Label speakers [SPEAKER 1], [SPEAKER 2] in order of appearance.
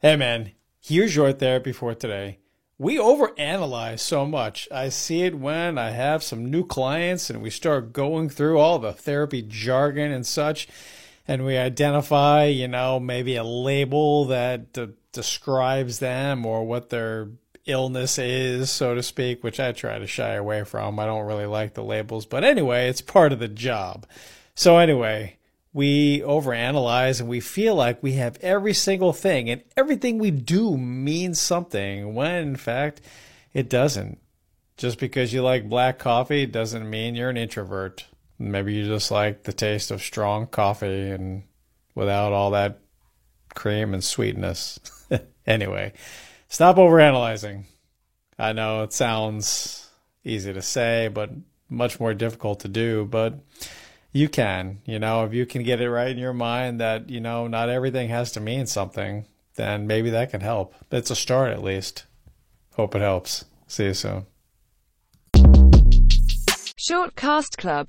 [SPEAKER 1] Hey man, here's your therapy for today. We overanalyze so much. I see it when I have some new clients and we start going through all the therapy jargon and such, and we identify, you know, maybe a label that de- describes them or what their illness is, so to speak, which I try to shy away from. I don't really like the labels, but anyway, it's part of the job. So, anyway, we overanalyze and we feel like we have every single thing and everything we do means something when in fact it doesn't. Just because you like black coffee doesn't mean you're an introvert. Maybe you just like the taste of strong coffee and without all that cream and sweetness. anyway, stop overanalyzing. I know it sounds easy to say, but much more difficult to do. But you can, you know, if you can get it right in your mind that, you know, not everything has to mean something, then maybe that can help. It's a start at least. Hope it helps. See you soon.
[SPEAKER 2] Short Cast Club